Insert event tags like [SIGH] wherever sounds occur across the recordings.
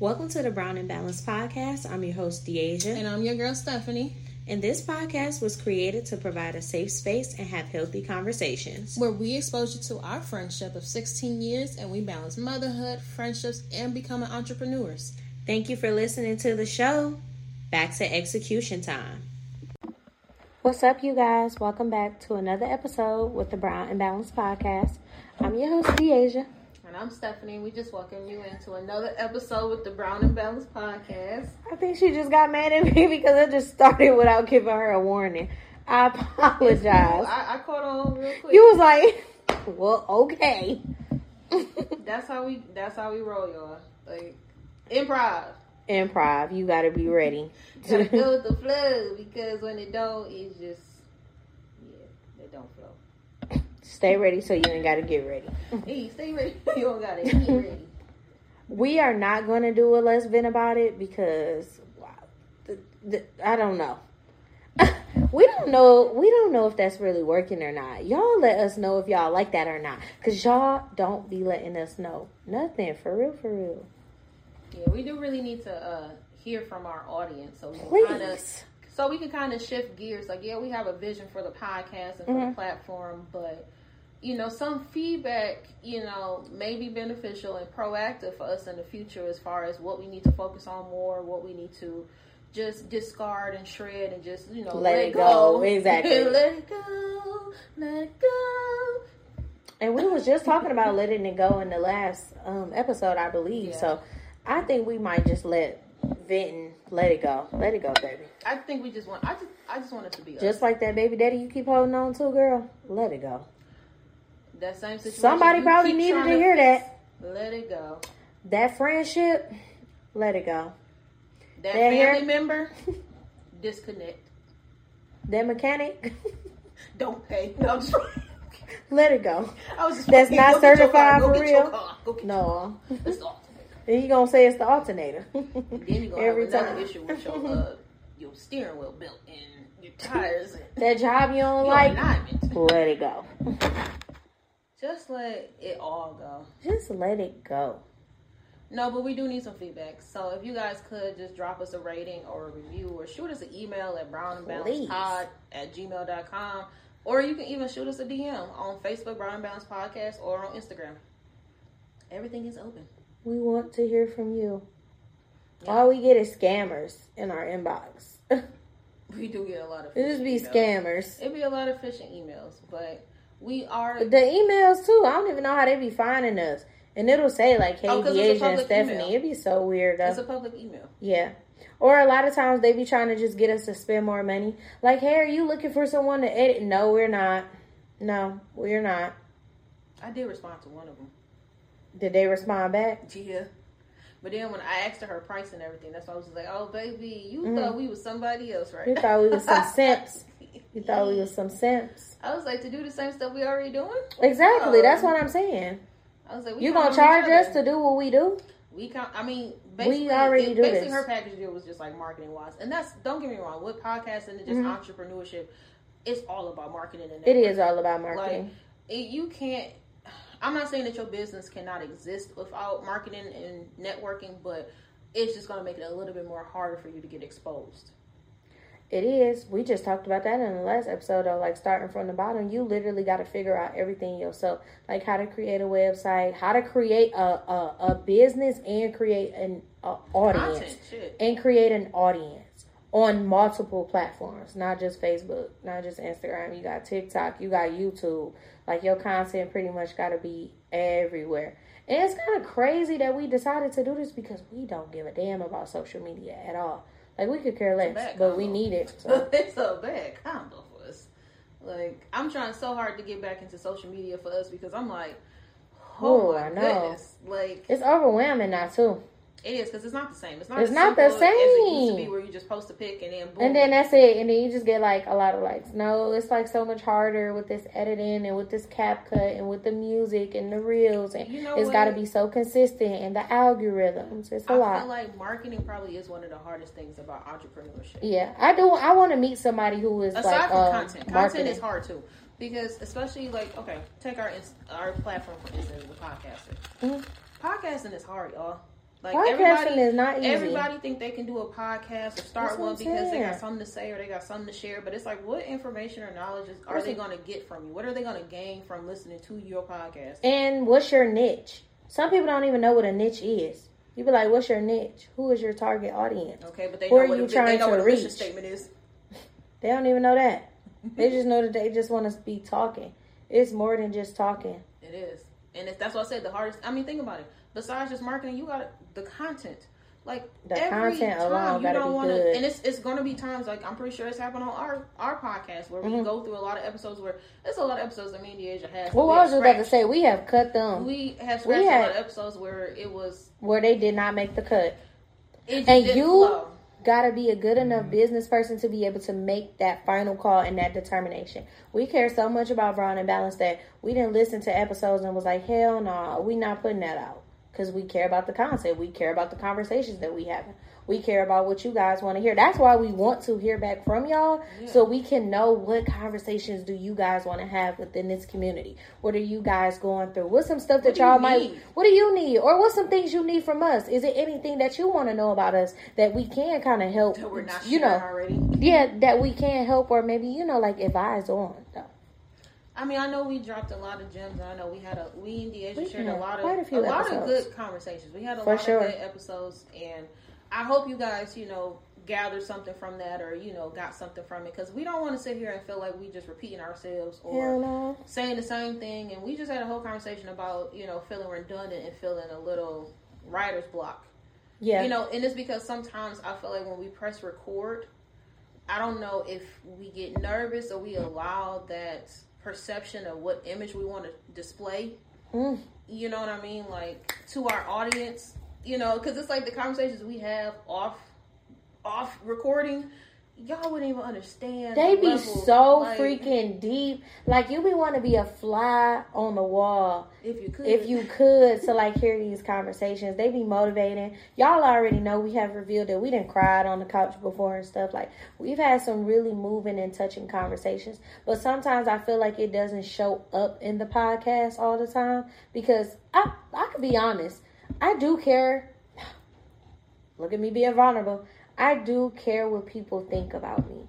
Welcome to the Brown and Balanced podcast. I'm your host, Deasia. And I'm your girl, Stephanie, And this podcast was created to provide a safe space and have healthy conversations. where we expose you to our friendship of 16 years and we balance motherhood, friendships, and becoming entrepreneurs. Thank you for listening to the show. Back to execution time. What's up, you guys? Welcome back to another episode with the Brown and Balanced podcast. I'm your host, Deasia. And I'm Stephanie. We just welcome you into another episode with the Brown and Balanced podcast. I think she just got mad at me [LAUGHS] because I just started without giving her a warning. I [LAUGHS] apologize. I, I caught on real quick. You was like, [LAUGHS] well, okay. that's how we. That's how we roll, y'all. Like improv. Improv, you gotta be ready. Gotta go with the flow because when it don't, it's just yeah, it don't flow. Stay ready so you ain't gotta get ready. Hey, stay ready. [LAUGHS] You don't gotta get ready. We are not gonna do a let's vent about it because wow, the, the, I don't know. [LAUGHS] we don't know. We don't know if that's really working or not. Y'all let us know if y'all like that or not, cause y'all don't be letting us know nothing for real, for real. Yeah, we do really need to uh, hear from our audience so we can kind of so we can kind of shift gears. Like, yeah, we have a vision for the podcast and for Mhm. the platform, but you know, some feedback, you know, may be beneficial and proactive for us in the future as far as what we need to focus on more, what we need to just discard and shred and just you know Let it go. [LAUGHS] Exactly. let it go. Let it go. and we was just talking about letting it go in the last um, episode, I believe. Yeah. So I think we might just let venting, let it go, let it go, baby. I think we just want. I just. I just want it to be us. Just like that baby daddy you keep holding on to, girl. Let it go. That same situation. Somebody you probably needed to hear fix, that. Let it go. That friendship, let it go. That, That family hair- member, [LAUGHS] disconnect. That mechanic, [LAUGHS] Don't pay. No, [LAUGHS] let it go. I was just That's not certified for real? car, go get No. your- That's the. And you gonna say it's the alternator. Then you're gonna Every have another time. issue with your uh, your steering wheel belt and your tires and that job you don't like, alignment. let it go. Just let it all go. Just let it go. No, but we do need some feedback. So if you guys could just drop us a rating or a review or shoot us an email at brownandbalancedpod at gmail.com. Or you can even shoot us a DM on Facebook, Brown and Balance Podcast, or on Instagram. Everything is open. We want to hear from you. Yeah. All we get is scammers in our inbox. [LAUGHS] We do get a lot of just phishing be emails. scammers. It'd be a lot of phishing emails, but we are. The emails too. I don't even know how they be finding us. And it'll say like, "Hey, Oh, 'cause it's a and Stephanie." email. It'd be so weird. Though. It's a public email. Yeah. Or a lot of times they be trying to just get us to spend more money. Like, hey, are you looking for someone to edit? No, we're not. No, we're not. I did respond to one of them. Did they respond back? Yeah. But then when I asked her her price and everything, that's why I was like, "Oh, baby, you Mhm. thought we was somebody else, right?" You thought we was some [LAUGHS] simps. You thought we was some simps. I was like, to do the same stuff we already doing. Exactly. Oh. That's what I'm saying. I was like, You gonna charge us to do what we do? We count. I mean, basically, already it- do basically this. her package deal was just like marketing wise, and that's don't get me wrong. With podcasting and just Mhm. entrepreneurship, it's all about marketing and It is all about marketing. it, you can't i'm not saying that your business cannot exist without marketing and networking but it's just going to make it a little bit more harder for you to get exposed It is. We just talked about that in the last episode of like starting from the bottom. You literally got to figure out everything yourself, like how to create a website, how to create a a, a business and create an audience and create an audience on multiple platforms, not just Facebook, not just Instagram. You got TikTok, you got YouTube. Like your content pretty much got to be everywhere. And it's kind of crazy that we decided to do this because we don't give a damn about social media at all. Like we could care less, but we need it. [LAUGHS] So. it's a bad combo for us like i'm trying so hard to get back into social media for us because i'm like oh Ooh, my I know. goodness like It's overwhelming now too. It is because it's not the same. It's not. It's not the same. It used to be, where you just post a pic and then boom. And then that's it, and then you just get like a lot of likes. No, it's like so much harder with this editing and with this CapCut and with the music and the reels, and you know it's got to be so consistent and the algorithms. It's a I lot. I feel like marketing probably is one of the hardest things about entrepreneurship. Yeah, I do. I want to meet somebody who is aside like, from uh, content. Marketing. Content is hard too because especially like okay, take our our platform for instance, the podcaster. Mm-hmm. Podcasting is hard, y'all. Like Podcasting everybody, is not easy. Everybody think they can do a podcast or start one because they got something to say or they got something to share. But it's like, what information or knowledge is, are they going to get from you? What are they going to gain from listening to your podcast? And what's your niche? Some people don't even know what a niche is. You be like, "What's your niche? Who is your target audience?" Okay, but they Who know are what you a, trying they know to what a reach? mission statement is. [LAUGHS] They don't even know that. they just [LAUGHS] know that they just want to be talking. It's more than just talking. It is, and that's what I said. The hardest. I mean, think about it. Besides just marketing, you got the content. Like the every content time alone you don't want to, and it's it's gonna be times like I'm pretty sure it's happened on our our podcast where we mm-hmm. go through a lot of episodes where there's a lot of episodes that me and Deasia has. Well, I was just about to say we have cut them. We have we had, a lot of episodes where it was where they did not make the cut, and you flow. gotta be a good enough business person to be able to make that final call and that determination. We care so much about Brown and Balance that we didn't listen to episodes and was like, hell no, nah, we not putting that out because we care about the content. We care about the conversations that we have. We care about what you guys want to hear. That's why we want to hear back from y'all yeah. so we can know what conversations do you guys want to have within this community. What are you guys going through? What's some stuff that y'all might? What do you need? Or what's some things you need from us? Is it anything that you want to know about us that we can kind of help that we're not you know already? Yeah, that we can help or maybe you know like advise on though. I mean, I know we dropped a lot of gems. I know we had a we and Deasia shared a lot of a, a lot of good conversations. We had a For lot sure. of good episodes, and I hope you guys, you know, gathered something from that, or you know, got something from it. Because we don't want to sit here and feel like we just repeating ourselves or no. saying the same thing. And we just had a whole conversation about you know feeling redundant and feeling a little writer's block. Yeah, you know, and it's because sometimes I feel like when we press record. I don't know if we get nervous or we allow that perception of what image we want to display. Mm. You know what I mean? Like to our audience, you know, because it's like the conversations we have off off recording y'all wouldn't even understand. They the be level. so like, freaking deep. Like you be want to be a fly on the wall if you could. If you could to like hear these conversations, they be motivating. Y'all already know we have revealed that we didn't cried on the couch before and stuff. Like we've had some really moving and touching conversations. But sometimes I feel like it doesn't show up in the podcast all the time because I I could be honest. I do care. [SIGHS] Look at me being vulnerable. I do care what people think about me.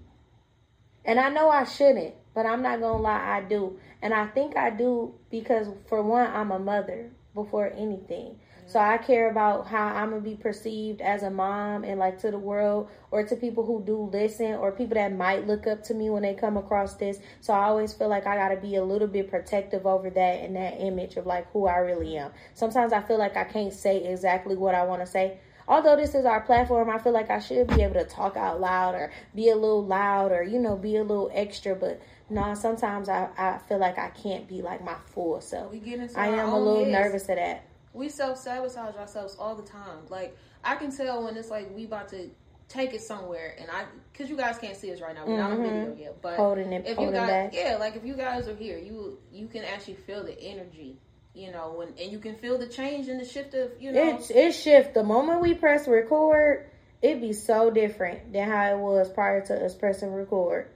And I know I shouldn't, but I'm not going to lie, I do. And I think I do because, for one, I'm a mother before anything. So I care about how I'm to be perceived as a mom and like to the world or to people who do listen or people that might look up to me when they come across this. So I always feel like I got to be a little bit protective over that and that image of like who I really am. Sometimes I feel like I can't say exactly what I want to say although this is our platform, I feel like I should be able to talk out loud or be a little loud or, you know, be a little extra. But no, nah, sometimes I, I feel like I can't be like my full self. We get into I am a little heads. nervous of that. We self sabotage ourselves all the time. Like, I can tell when it's like we about to take it somewhere and I because you guys can't see us right now we're mm-hmm. not on video mm-hmm. yet but holding it if holding you guys back. yeah like if you guys are here you you can actually feel the energy you know, when and you can feel the change and the shift of, you know, it it shift the moment we press record. It'd be so different than how it was prior to us pressing record.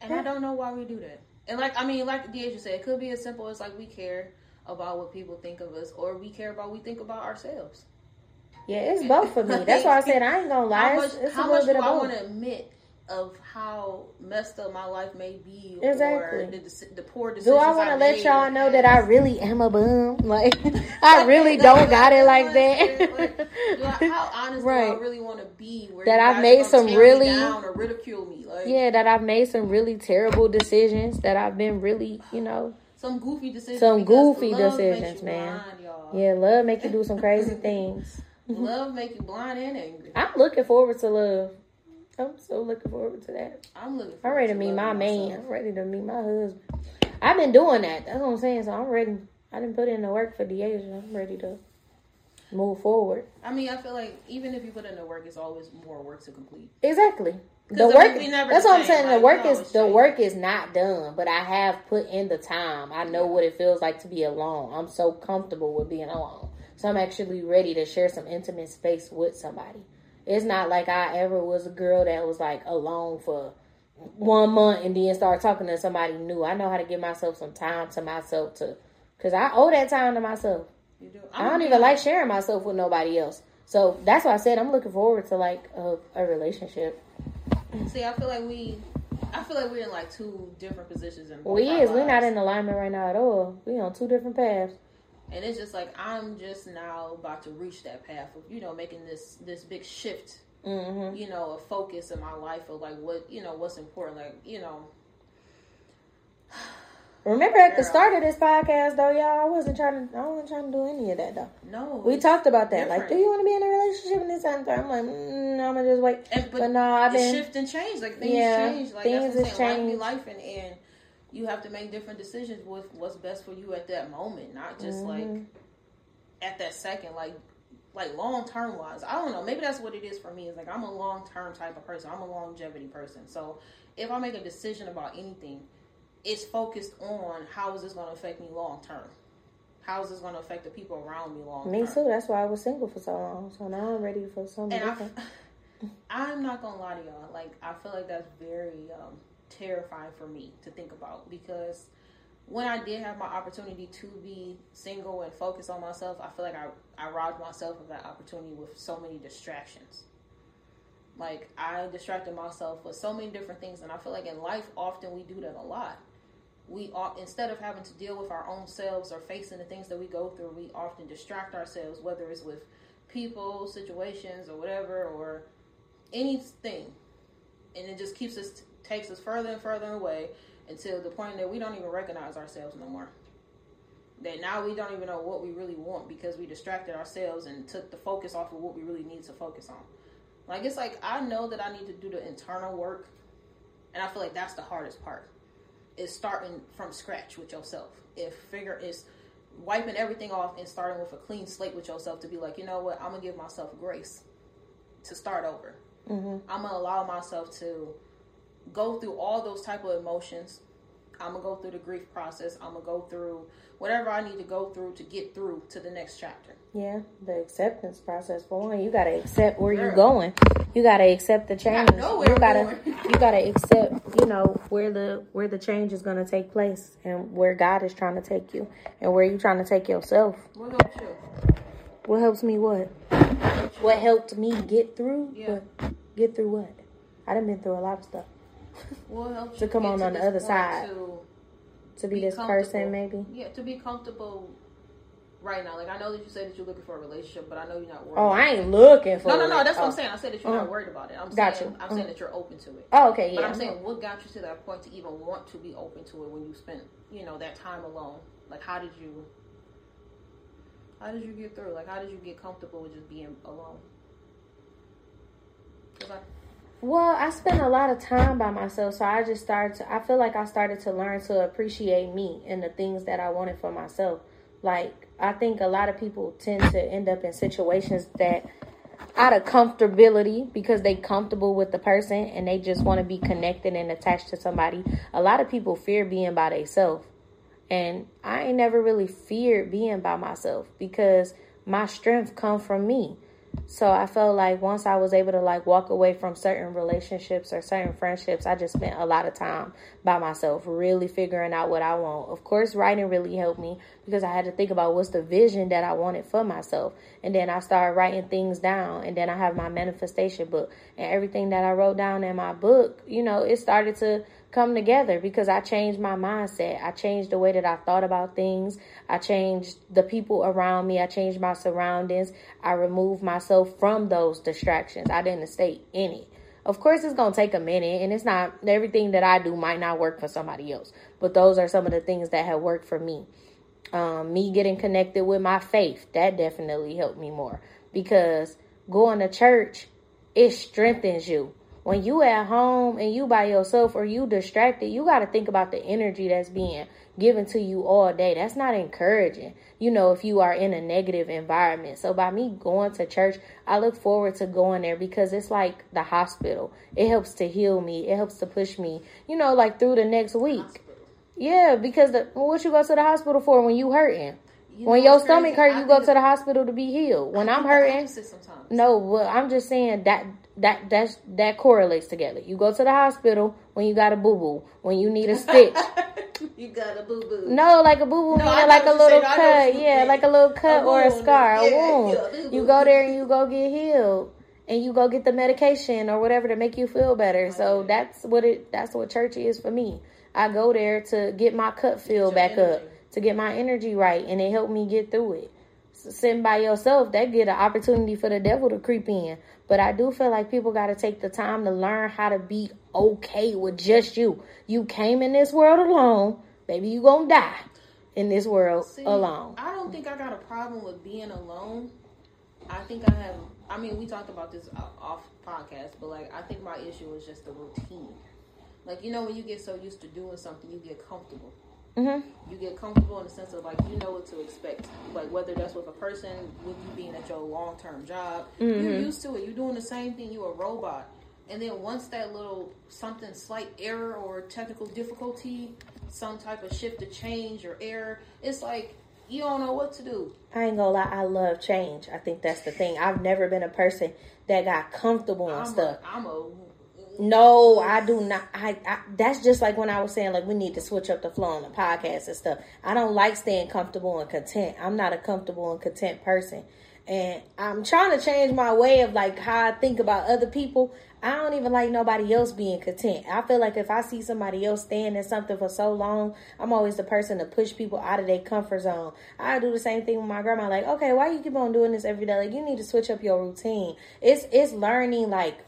And. I don't know why we do that. And like I mean, like Deasia said, it could be as simple as like we care about what people think of us, or we care about we think about ourselves. Yeah, it's both for me. That's why I said I ain't gonna lie. How much, it's, it's how much do I want to admit of how messed up my life may be, exactly. or the, the poor decisions. Do I want to let y'all know that I really am a bum? [LAUGHS] Like [LAUGHS] I really don't got it like [LAUGHS] that. like, how honest right. do I really want to be? that I've made some really or ridicule me. Like, yeah, that I've made some really terrible decisions. That I've been really, you know, [SIGHS] some goofy decisions. Some goofy decisions, man. Blind, yeah, love make you do some crazy things. love make you blind and angry. I'm looking forward to love. I'm so looking forward to that. I'm looking. I'm ready to, to meet my man. I'm ready to meet my husband. I've been doing that. That's what I'm saying. So I'm ready. I didn't put in the work for Deasia. I'm ready to. move forward. I mean, I feel like even if you put in the work, it's always more work to complete. Exactly. The work. That's what I'm saying. Like, the work is the change. work is not done, but I have put in the time. I know what it feels like to be alone. I'm so comfortable with being alone, so I'm actually ready to share some intimate space with somebody. It's not like I ever was a girl that was like alone for one month and then start talking to somebody new. I know how to give myself some time to myself to, because I owe that time to myself. You do. I don't even like sharing myself with nobody else. So that's why I said I'm looking forward to like a, a relationship. See, I feel like we, I feel like we're in like two different positions. In we is. We're not in alignment right now at all. We on two different paths. And it's just like I'm just now about to reach that path of you know making this this big shift mm-hmm. you know, a focus in my life of like what, you know, what's important. Like, you know. [SIGHS] Remember at the start of this podcast though, y'all, I wasn't trying to I wasn't trying to do any of that though. No. We talked about that. Different. Like, do you want to be in a relationship in this time? I'm like, mm, I'm gonna just wait. And, but, but no, I've been shift and change. Like things yeah, change. Like things that's what I'm saying. Life be life and, and you have to make different decisions with what's best for you at that moment, not just mm-hmm. like at that second. Like like long term wise. I don't know. Maybe that's what it is for me. It's like I'm a long term type of person. I'm a longevity person. So if I make a decision about anything, it's focused on how is this going to affect me long term. How is this going to affect the people around me long term? Me too. That's why I was single for so long. So now I'm ready for something and different. I, [LAUGHS] I'm not gonna lie to y'all. Like I feel like that's very um, terrifying for me to think about because when I did have my opportunity to be single and focus on myself, I feel like I, I robbed myself of that opportunity with so many distractions. Like I distracted myself with so many different things, and I feel like in life often we do that a lot. We are instead of having to deal with our own selves or facing the things that we go through, we often distract ourselves, whether it's with people, situations, or whatever, or anything, and it just keeps us takes us further and further away until the point that we don't even recognize ourselves no more. That now we don't even know what we really want because we distracted ourselves and took the focus off of what we really need to focus on. Like it's like I know that I need to do the internal work, and I feel like that's the hardest part. Is starting from scratch with yourself. If figure is wiping everything off and starting with a clean slate with yourself to be like, you know what, I'm gonna give myself grace to start over. Mm-hmm. I'm gonna allow myself to go through all those type of emotions. I'm gonna go through the grief process. I'm gonna go through whatever I need to go through to get through to the next chapter. Yeah, the acceptance process for one. You gotta accept where Girl. you're going. You gotta accept the change. You gotta [LAUGHS] you gotta accept, you know, where the where the change is gonna take place and where God is trying to take you and where you're trying to take yourself. What helps you? What helps me what? What helped me get through? Yeah. get through what? I done been through a lot of stuff well, to come on on the other side. to, to be, be this person maybe? Yeah to be comfortable right now. Like i know that you said that you're looking for a relationship but i know you're not worried oh i ain't looking for no no no that's what i'm saying. I said that you're uh-huh. not worried about it. I'm got saying you. i'm uh-huh. saying that you're open to it. Oh okay yeah but i'm saying what got you to that point to even want to be open to it when you spent you know that time alone? Like how did you how did you get through? Like how did you get comfortable with just being alone well, I spent a lot of time by myself, so I just started to. I feel like I started to learn to appreciate me and the things that I wanted for myself. Like, I think a lot of people tend to end up in situations that out of comfortability because they comfortable with the person and they just want to be connected and attached to somebody. A lot of people fear being by themselves. And I ain't never really feared being by myself because my strength come from me. So I felt like once I was able to like walk away from certain relationships or certain friendships, I just spent a lot of time by myself, really figuring out what I want. Of course, writing really helped me because I had to think about what's the vision that I wanted for myself. And then I started writing things down and then I have my manifestation book and everything that I wrote down in my book, you know, it started to come together because I changed my mindset. I changed the way that I thought about things. I changed the people around me. I changed my surroundings. I removed myself from those distractions. I didn't stay in it. Of course, it's going to take a minute, and it's not everything that I do might not work for somebody else, but those are some of the things that have worked for me. Um, me getting connected with my faith, that definitely helped me more because going to church, it strengthens you when you at home and you by yourself or you distracted, you got to think about the energy that's being given to you all day. That's not encouraging, you know, if you are in a negative environment. So by me going to church, I look forward to going there because it's like the hospital. It helps to heal me, it helps to push me, you know, like through the next week. Hospital. Yeah, because the, what you go to the hospital for when you hurting? You when your stomach hurt, you go to the hospital to be healed. When I'm hurting, no, well, I'm just saying that that that's that correlates together. You go to the hospital when you got a boo boo, when you need a stitch. [LAUGHS] you got a boo boo. No, like a boo boo, no, like a little cut. Yeah, like a little cut a or a scar, yeah, a wound. Yeah, you go there and you go get healed. And you go get the medication or whatever to make you feel better. So that's what it. That's what church is for me. I go there to get my cut filled back energy. up to get my energy right, and it helped me get through it. Sitting by yourself, that get an opportunity for the devil to creep in. But I do feel like people got to take the time to learn how to be okay with just you. You came in this world alone, baby. You gonna die in this world See, alone. I don't think I got a problem with being alone. I think I have. I mean, we talked about this off podcast, but like, I think my issue was just the routine. Like, you know, when you get so used to doing something, you get comfortable. Mm-hmm. You get comfortable in the sense of like you know what to expect. Like whether that's with a person, with you being at your long term job, mm-hmm. you're used to it. You're doing the same thing. You're a robot. And then once that little something slight error or technical difficulty, some type of shift to change or error, it's like you don't know what to do. I ain't gonna lie, I love change. I think that's the thing. I've never been a person that got comfortable and stuff. A, I'm a no, I do not. I, I, that's just like when I was saying like we need to switch up the flow on the podcast and stuff. I don't like staying comfortable and content. I'm not a comfortable and content person, and I'm trying to change my way of like how I think about other people. I don't even like nobody else being content. I feel like if I see somebody else staying in something for so long, I'm always the person to push people out of their comfort zone. I do the same thing with my grandma. Like, okay, why you keep on doing this every day? Like, you need to switch up your routine. It's it's learning like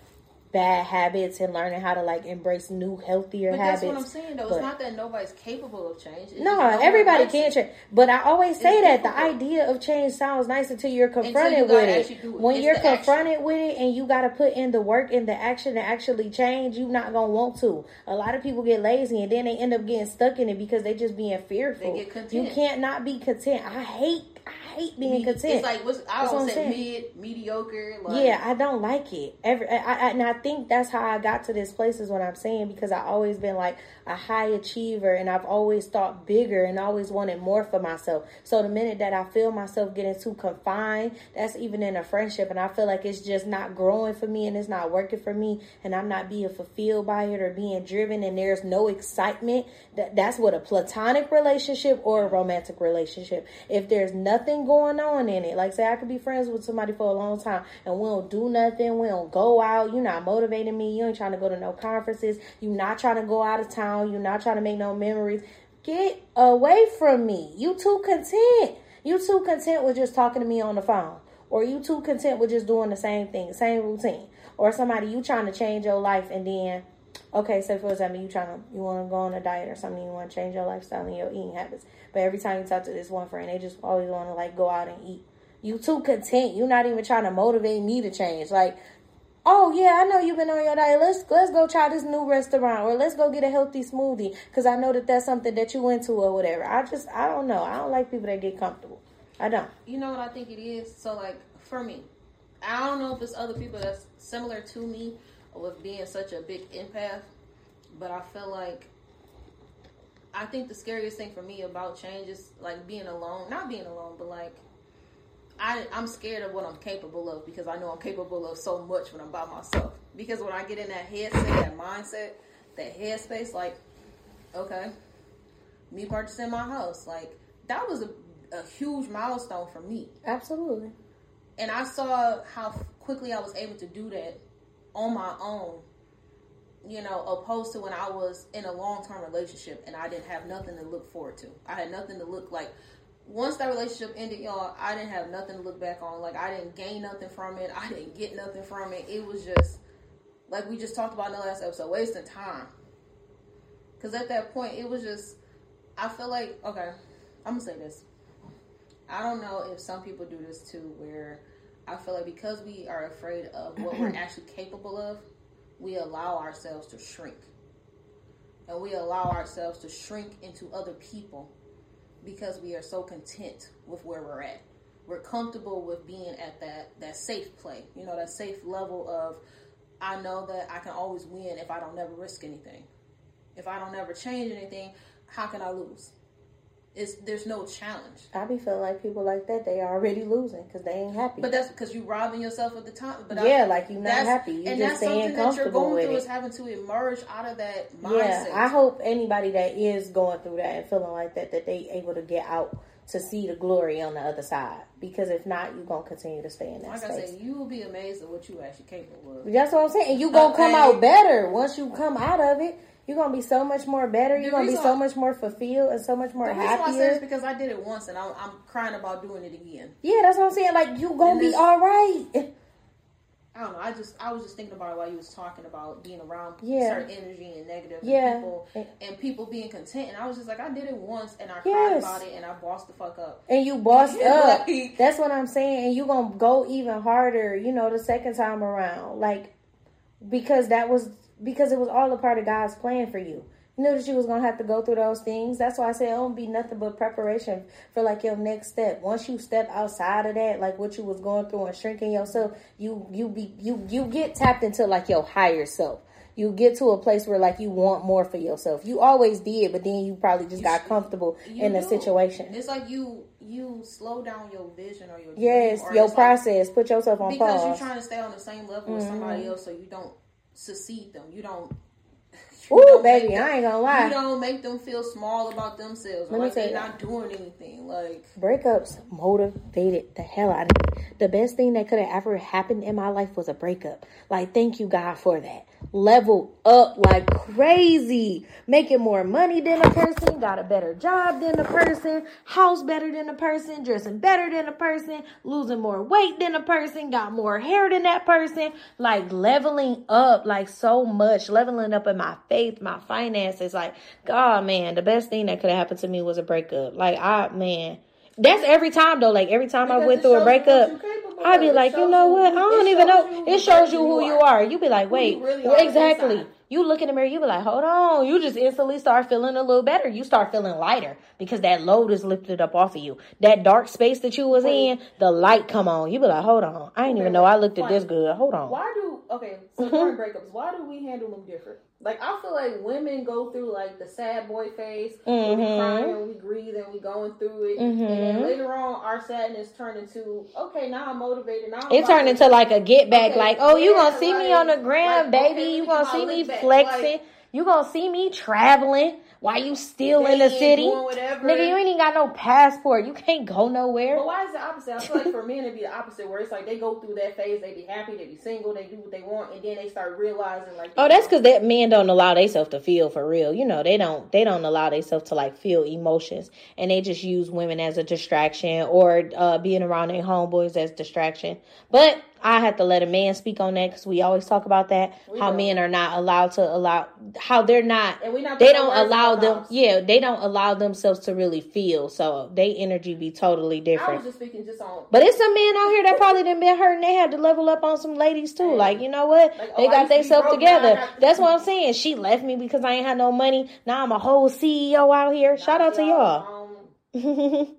bad habits and learning how to like embrace new healthier but habits. That's what I'm saying though. But, it's not that nobody's capable of change. It's no, everybody can change. But I always say that the idea of change sounds nice until you're confronted until you with it. it. When it's you're confronted action. with it and you got to put in the work and the action to actually change, you're not gonna want to. A lot of people get lazy and then they end up getting stuck in it because they just being fearful. You can't not be content. I hate I hate being Me, content. It's like what's I don't say mid, mediocre. Like, yeah, I don't like it. Every I, I, and I think that's how I got to this place is what I'm saying because I always been like a high achiever and I've always thought bigger and always wanted more for myself. So the minute that I feel myself getting too confined, that's even in a friendship, and I feel like it's just not growing for me and it's not working for me, and I'm not being fulfilled by it or being driven, and there's no excitement. That that's what a platonic relationship or a romantic relationship. If there's nothing going on in it, like say I could be friends with somebody for a long time and we don't do nothing, we don't go out, you're not motivating me, you ain't trying to go to no conferences, you're not trying to go out of town, you're not trying to make no memories. Get away from me. You too content. You too content with just talking to me on the phone. Or you too content with just doing the same thing, same routine. Or somebody you trying to change your life and then okay, so for example, you trying to you want to go on a diet or something, you want to change your lifestyle and your eating habits. But every time you talk to this one friend, they just always want to like go out and eat. You too content. You're not even trying to motivate me to change. Like, oh yeah, I know you've been on your diet. Let's let's go try this new restaurant or let's go get a healthy smoothie because I know that that's something that you into or whatever. I just I don't know. I don't like people that get comfortable. I don't. You know what I think it is? So like for me, I don't know if it's other people that's similar to me with being such a big empath, but I feel like I think the scariest thing for me about change is like being alone. Not being alone, but like I, I'm scared of what I'm capable of because I know I'm capable of so much when I'm by myself. Because when I get in that headset, that mindset, that headspace, like, okay, me purchasing my house, like that was a, a huge milestone for me. Absolutely. And I saw how quickly I was able to do that on my own you know, opposed to when I was in a long term relationship and I didn't have nothing to look forward to. I had nothing to look like. Once that relationship ended, y'all, I didn't have nothing to look back on. Like I didn't gain nothing from it. I didn't get nothing from it. It was just like we just talked about in the last episode, wasting time. Cause at that point, it was just. I feel like okay, I'm gonna say this. I don't know if some people do this too, where I feel like because we are afraid of what we're [CLEARS THROAT] actually capable of, we allow ourselves to shrink. and we allow ourselves to shrink into other people because we are so content with where we're at. We're comfortable with being at that that safe play, you know, that safe level of I know that I can always win if I don't never risk anything. If I don't ever change anything, how can I lose? It's there's no challenge. I be feeling like people like that they already losing because they ain't happy. But that's because you robbing yourself of the time. But yeah, I, like you're not happy. You and just that's something that you're going through it. is having to emerge out of that mindset. Yeah, I hope anybody that is going through that and feeling like that that they able to get out to see the glory on the other side. Because if not, you're gonna continue to stay in that like space. I said, you will be amazed at what you actually capable of. That's what I'm saying. And you gonna uh, come out better once you come out of it you're gonna be so much more better. You're gonna be so much more fulfilled and so much more the happier. Reason I because I did it once and I'm, I'm, crying about doing it again. Yeah, that's what I'm saying. Like you gonna be all right. I don't know. I just I was just thinking about it while you was talking about being around yeah. certain energy and negative yeah. people and people being content. And I was just like, I did it once and I yes. cried about it and I bossed the fuck up. And you bossed [LAUGHS] up. That's what I'm saying. And you gonna go even harder. You know, the second time around, like because that was because it was all a part of God's plan for you. You knew that you was gonna have to go through those things. That's why I said it won't be nothing but preparation for like your next step. Once you step outside of that, like what you was going through and shrinking yourself, you you be you you get tapped into like your higher self. You get to a place where like you want more for yourself. You always did, but then you probably just you got comfortable in the situation. It's like you you slow down your vision or your yes or your process. Like, put yourself on because pause you're trying to stay on the same level mm-hmm. with somebody mm-hmm. else, so you don't succeed them. You don't. [LAUGHS] You Ooh, baby, I ain't gonna lie. You don't make them feel small about themselves. Let like they're not doing anything. Like breakups motivated the hell out of me. The best thing that could have ever happened in my life was a breakup. Like, thank you God for that leveled up like crazy, making more money than a person, got a better job than a person, house better than a person, dressing better than a person, losing more weight than a person, got more hair than that person, like leveling up like so much, leveling up in my faith, my finances. Like, God, man, the best thing that could have happened to me was a breakup. Like, I, man, that's every time though. Like every time because I went through a breakup, I'd be like, you know what? I don't even know. It shows you who you are. You'd be like, wait, really exactly. You look in the mirror, you be like, hold on. You just instantly start feeling a little better. You start feeling lighter because that load is lifted up off of you. That dark space that you was in, the light come on. You be like, hold on. I didn't even know I looked at this good. Hold on. Why do okay? So mm-hmm. during breakups, why do we handle them different? Like I feel like women go through like the sad boy phase, mm-hmm. we cry and we grieve and we going through it, mm-hmm. and then mm-hmm. later on our sadness turned into okay now I'm motivated now. I'm it turned into like a get back, okay, like oh yeah, you gonna see like, me on the gram, like, baby, okay, you gonna see me flexing, like, you gonna see me traveling. Why you still in the city? Nigga, you ain't even got no passport. You can't go nowhere. But why is the opposite? I feel like for [LAUGHS] men it'd be the opposite where it's like they go through that phase, they be happy, they be single, they do what they want, and then they start realizing like Oh, that's because that men don't allow themselves to feel for real. You know, they don't they don't allow themselves to like feel emotions and they just use women as a distraction or uh, being around their homeboys as distraction. But I have to let a man speak on that because we always talk about that. We how don't. men are not allowed to allow how they're not. not they don't allow them. House. Yeah, they don't allow themselves to really feel. So they energy be totally different. I was just speaking just on. But it's some men out here that probably didn't been hurt and they had to level up on some ladies too. Like you know what? Like, they oh, got themselves together. That's what I'm saying. She left me because I ain't had no money. Now I'm a whole CEO out here. Shout out to y'all. Um, [LAUGHS]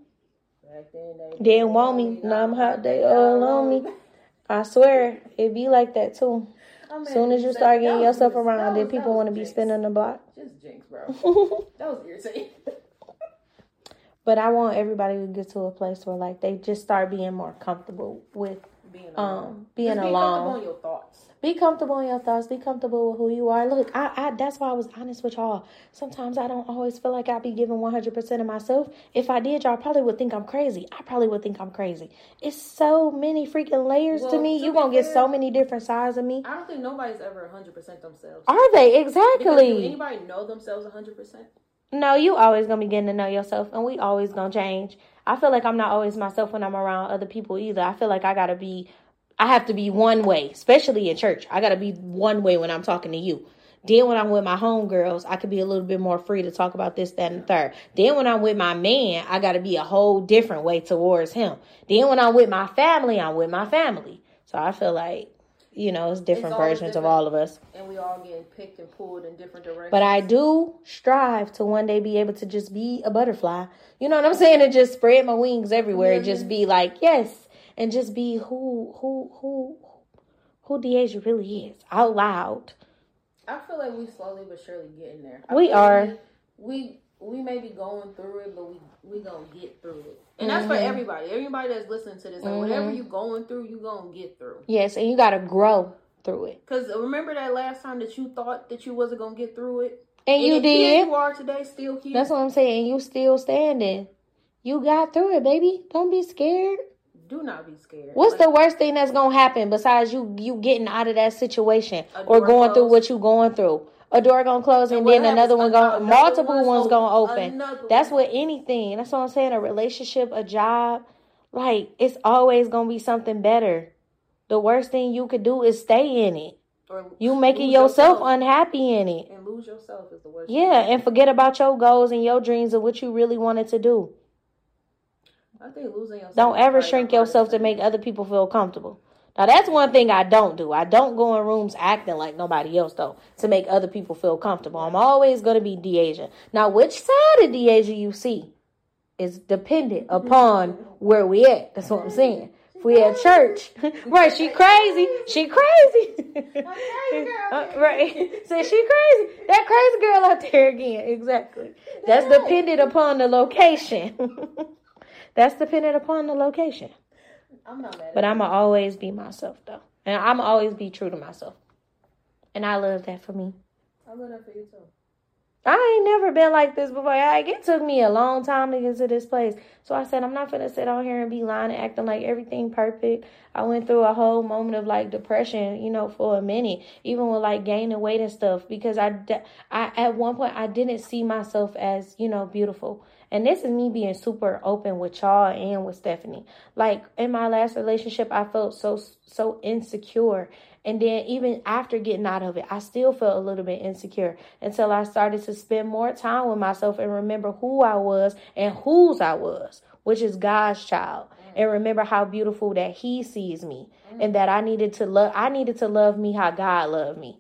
they didn't want me. Now I'm hot. They all on me. I swear, it be like that too. Oh, as soon as you start getting yourself was, around, then people want to be spinning the block. Just jinx, bro. [LAUGHS] that was irritating. [LAUGHS] but I want everybody to get to a place where like they just start being more comfortable with being alone. um being just alone. your thoughts. Be comfortable in your thoughts. Be comfortable with who you are. Look, I, I that's why I was honest with y'all. Sometimes I don't always feel like I'd be giving 100% of myself. If I did, y'all probably would think I'm crazy. I probably would think I'm crazy. It's so many freaking layers well, to me. To you going to get so many different sides of me. I don't think nobody's ever 100% themselves. Are they? Exactly. do anybody know themselves 100%? No, you always going to be getting to know yourself and we always going to change. I feel like I'm not always myself when I'm around other people either. I feel like I got to be I have to be one way, especially in church. I got to be one way when I'm talking to you. Then when I'm with my homegirls, I could be a little bit more free to talk about this, that, and the third. Then when I'm with my man, I got to be a whole different way towards him. Then when I'm with my family, I'm with my family. So I feel like you know, it's different it's versions different. of all of us. And we all getting picked and pulled in different directions. But I do strive to one day be able to just be a butterfly. You know what I'm saying? And just spread my wings everywhere mm-hmm. and just be like, yes. And just be who who who who Deasia really is out loud. I feel like we slowly but surely getting there. I we are. We, we we may be going through it, but we we gonna get through it. And that's mm-hmm. for everybody. Everybody that's listening to this, like mm-hmm. whatever you going through, you gonna get through. Yes, and you gotta grow through it. Cause remember that last time that you thought that you wasn't gonna get through it, and, and you did. you are today, still here. That's what I'm saying. You still standing. You got through it, baby. Don't be scared. Do not be scared. What's like, the worst thing that's gonna happen besides you you getting out of that situation or going closed. through what you're going through? A door gonna close and, and then another one going multiple ones gonna open. That's what anything. That's what I'm saying. A relationship, a job, like it's always gonna be something better. The worst thing you could do is stay in it. Or you making yourself, yourself, unhappy in it. And lose yourself is the worst. Yeah, and forget about your goals and your dreams of what you really wanted to do. I think losing yourself. Don't ever shrink yourself to make other people feel comfortable. Now that's one thing I don't do. I don't go in rooms acting like nobody else though to make other people feel comfortable. I'm always gonna be Deasia. Now which side of Deasia you see is dependent upon where we at. That's what I'm saying. If we at church, [LAUGHS] right? She crazy. She crazy. [LAUGHS] uh, right? [LAUGHS] Say she crazy. That crazy girl out there again. Exactly. That's dependent upon the location. That's dependent upon the location. I'm not mad. But I'ma always be myself though, and I'ma always be true to myself, and I love that for me. I love that for you too. I ain't never been like this before. Like, it took me a long time to get to this place. So I said, I'm not gonna sit on here and be lying and acting like everything perfect. I went through a whole moment of like depression, you know, for a minute, even with like gaining weight and stuff, because I, I at one point I didn't see myself as you know beautiful. And this is me being super open with y'all and with Stephanie. Like in my last relationship, I felt so so insecure. And then even after getting out of it, I still felt a little bit insecure until I started to spend more time with myself and remember who I was and whose I was, which is God's child. Mm. And remember how beautiful that he sees me mm. and that I needed to love I needed to love me how God loved me.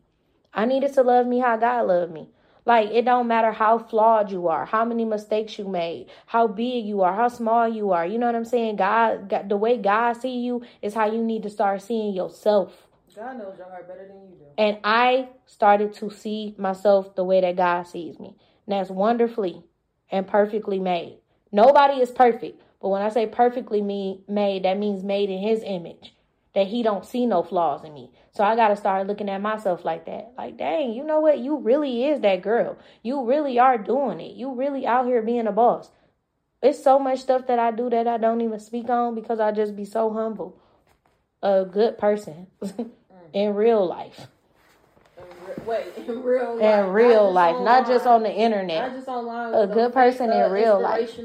I needed to love me how God loved me. Like it don't matter how flawed you are, how many mistakes you made, how big you are, how small you are. You know what I'm saying? God, God the way God see you is how you need to start seeing yourself. God knows your heart better than you do. And I started to see myself the way that God sees me. And that's wonderfully and perfectly made. Nobody is perfect. But when I say perfectly made, that means made in his image that he don't see no flaws in me. So I got to start looking at myself like that. Like, dang, you know what? You really is that girl. You really are doing it. You really out here being a boss. It's so much stuff that I do that I don't even speak on because I just be so humble. A good person [LAUGHS] in real life. Wait, in real life. In real not life, not just on the internet. Not just online. A good person fake, in uh, real life.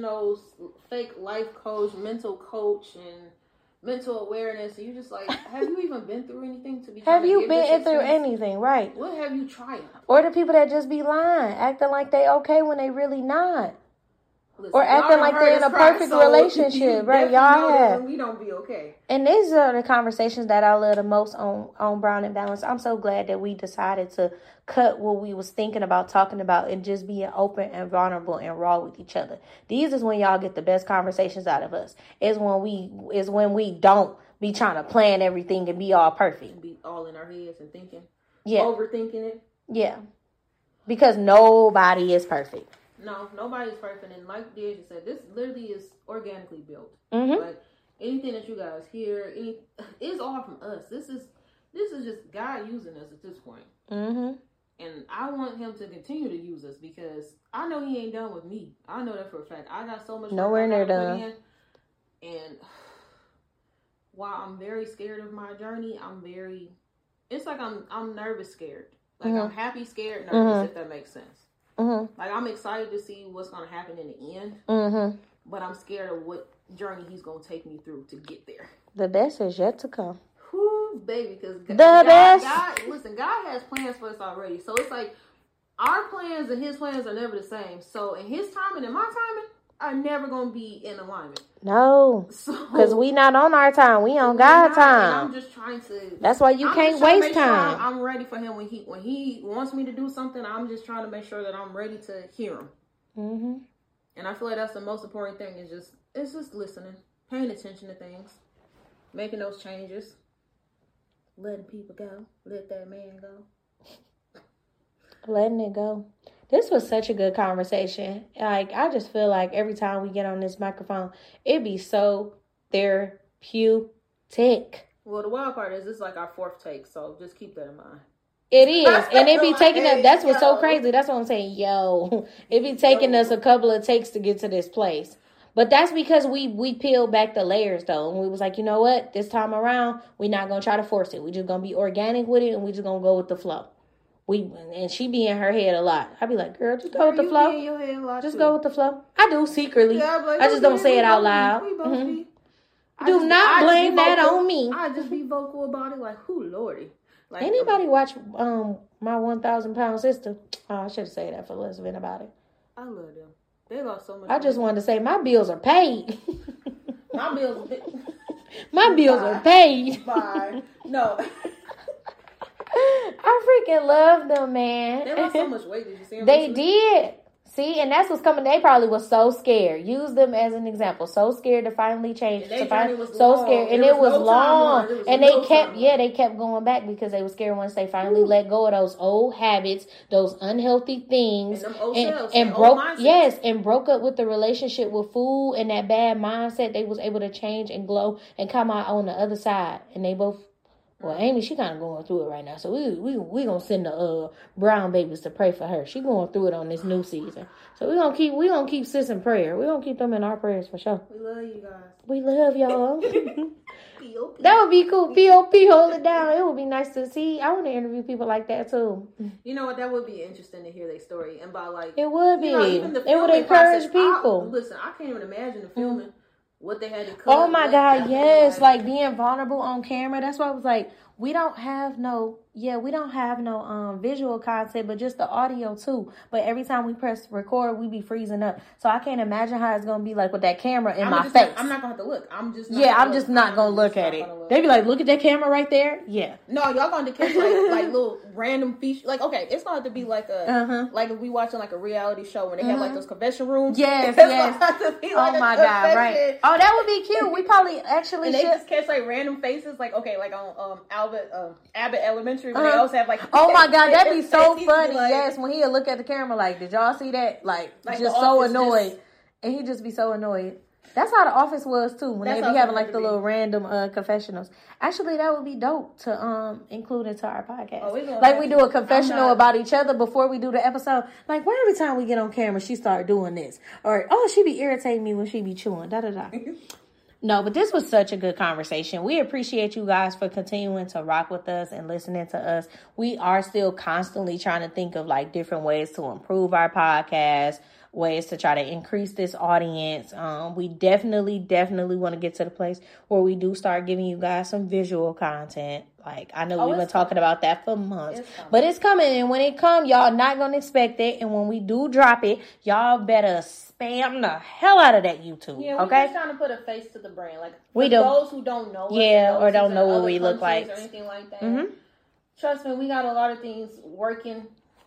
Fake life coach, mental coach, and mental awareness and you just like [LAUGHS] have you even been through anything to be have you been through anything? Right. What have you tried? Or the people that just be lying acting like they okay when they really not Listen, or acting like they're in a perfect so relationship, right? Y'all have. We don't be okay. And these are the conversations that I love the most on on Brown and Balance. I'm so glad that we decided to cut what we was thinking about talking about and just being open and vulnerable and raw with each other. These is when y'all get the best conversations out of us. Is when we is when we don't be trying to plan everything and be all perfect. Be all in our heads and thinking. Yeah. Overthinking it. Yeah. Because nobody is perfect. No, nobody's perfect. And like Deasia said, this literally is organically built. Mm-hmm. Like anything that you guys hear, any [LAUGHS] is all from us. This is this is just God using us at this point. Mm-hmm. And I want Him to continue to use us because I know He ain't done with me. I know that for a fact. I got so much nowhere near done. And [SIGHS] while I'm very scared of my journey, I'm very. It's like I'm I'm nervous, scared. Like mm-hmm. I'm happy, scared, nervous. Mm-hmm. If that makes sense. Mm-hmm. Like I'm excited to see what's to happen in the end, mm-hmm. but I'm scared of what journey he's to take me through to get there. The best is yet to come. Whoo, baby, because the God, best. God, listen, God has plans for us already. So it's like our plans and His plans are never the same. So in His timing and my timing, are never gonna be in alignment. No, because so, we not on our time. We on God time. I'm just trying to. That's why you I'm can't waste time. Sure I'm, I'm, ready for him when he when he wants me to do something. I'm just trying to make sure that I'm ready to hear him. Mm-hmm. And I feel like that's the most important thing. Is just it's just listening, paying attention to things, making those changes, letting people go, let that man go, letting it go. This was such a good conversation. Like I just feel like every time we get on this microphone, it'd be so therapeutic. Well, the wild part is it's like our fourth take, so just keep that in mind. It is, [LAUGHS] and it'd be taking up. That's what's so crazy. That's what I'm saying. Yo, [LAUGHS] It'd be taking us a couple of takes to get to this place. But that's because we we peeled back the layers though, and we was like, you know what? This time around, we're not gonna try to force it. We just gonna be organic with it, and we just gonna go with the flow. We and she be in her head a lot. I be like, girl, just go with the flow. Just too. go with the flow. I do secretly. Yeah, I just don't say it out loud. Mm-hmm. Do just, not blame that on me. I just be vocal about it, like, who lordy. Like, Anybody um, watch um my one thousand pound sister? Oh, I should say that for less been about it. I love them. They lost so much. I just wanted to say my bills are paid. my bills. Are... [LAUGHS] my bills Bye. are paid. Bye. No. [LAUGHS] I freaking love them, man. They lost so [LAUGHS] much weight. Did you see them? They did. See, and that's what's coming. They probably was so scared. Use them as an example. So scared to finally change. To find, so long. scared, and it was, no long. Was and no they kept, yeah, they kept going back because they were scared once they finally Ooh. let go of those old habits, those unhealthy things, and, and, and, and broke, yes, and broke up with the relationship with food and that bad mindset. They was able to change and glow and come out on the other side, and they both well, Amy, she kind of going through it right now, so we we we gonna send the uh, brown babies to pray for her. She going through it on this new season, so we gonna keep we gonna keep sis in prayer. We gonna keep them in our prayers for sure. We love you guys. We love y'all. [LAUGHS] [LAUGHS] that would be cool. Pop hold it down. It would be nice to see. I want to interview people like that too. You know what? That would be interesting to hear their story and by like it would be. You know, it would encourage process, people. I, listen, I can't even imagine the filming. Mm-hmm what they had to cut. Oh my god, yes, like being vulnerable on camera. That's why I was like, we don't have no yeah we don't have no um visual content but just the audio too. But every time we press record we be freezing up. So i can't imagine how it's gonna be like with that camera in I'm my face. I'm not gonna have to look. I'm just yeah i'm just not gonna look at it. look. they be like look at that camera right there. Yeah. No y'all gonna catch like, like [LAUGHS] little random features like okay it's gonna have to be like a uh-huh. like if we watching like a reality show when they uh-huh. have like mm-hmm. those convention rooms. Yes [LAUGHS] yes. like oh my god right. oh that would be cute. We probably actually and should. they just catch like random faces like okay like on um albert um abbott elementary when uh-huh. they also have like oh my [LAUGHS] god that'd be so funny like, yes when he'll look at the camera like did y'all see that like, like just so annoyed just... and he'd just be so annoyed that's how the office was too when That's they be having like the be. little random uh, confessionals. Actually, that would be dope to um include into our podcast. Oh, like we do a confessional not... about each other before we do the episode. Like why every time we get on camera, she start doing this, or oh she be irritating me when she be chewing. Da da da. [LAUGHS] No, but this was such a good conversation. We appreciate you guys for continuing to rock with us and listening to us. We are still constantly trying to think of like different ways to improve our podcast ways to try to increase this audience. Um, we definitely, definitely want to get to the place where we do start giving you guys some visual content. Like I know oh, we've been talking about that for months, it's but it's coming. And when it come, y'all not gonna expect it. And when we do drop it, y'all better spam the hell out of that YouTube. Yeah, okay. Just trying to put a face to the brand, like we do. Those who don't know, yeah, or don't know what we look like, or anything like that. Mm-hmm. Trust me, we got a lot of things working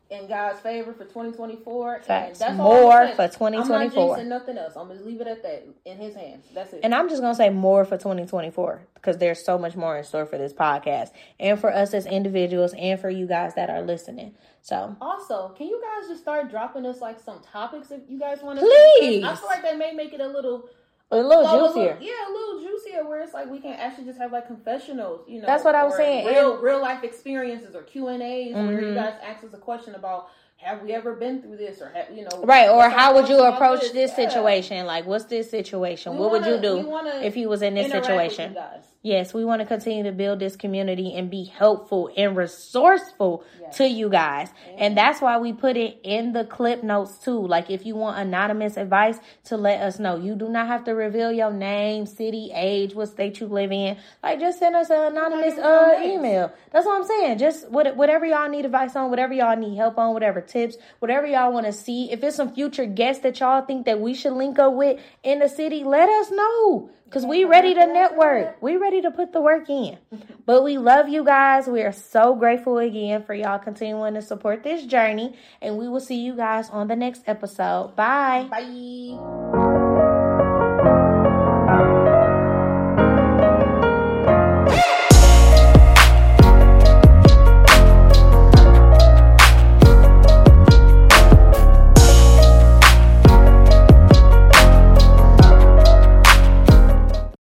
in God's favor for 2024. Facts. that's more for 2024. I'm not nothing else. I'm gonna leave it at that in His hands. That's it. And I'm just gonna say more for 2024 because there's so much more in store for this podcast and for us as individuals and for you guys that are listening. So also, can you guys just start dropping us like some topics if you guys want to? Please. I feel like that may make it a little a little juicier. A little, yeah, a little juicier where it's like we can actually just have like confessionals, you know. That's what I was saying. Real, real life experiences or Q and A's mm-hmm. where you mm-hmm. guys ask us a question about have we ever been through this or have, you know right or how would you approach this, this situation like what's this situation we what wanna, would you do if you was in this situation yes we want to continue to build this community and be helpful and resourceful yes. to you guys. And that's why we put it in the clip notes too. Like if you want anonymous advice to let us know. You do not have to reveal your name city age what state you live in. Like just send us an anonymous uh, email. That's what i'm saying. Just whatever y'all need advice on whatever y'all need help on whatever tips, whatever y'all want to see. If it's some future guests that y'all think that we should link up with in the city, let us know. Cause we ready to network. We ready to put the work in. [LAUGHS] But we love you guys. We are so grateful again for y'all continuing to support this journey. And we will see you guys on the next episode. Bye. Bye.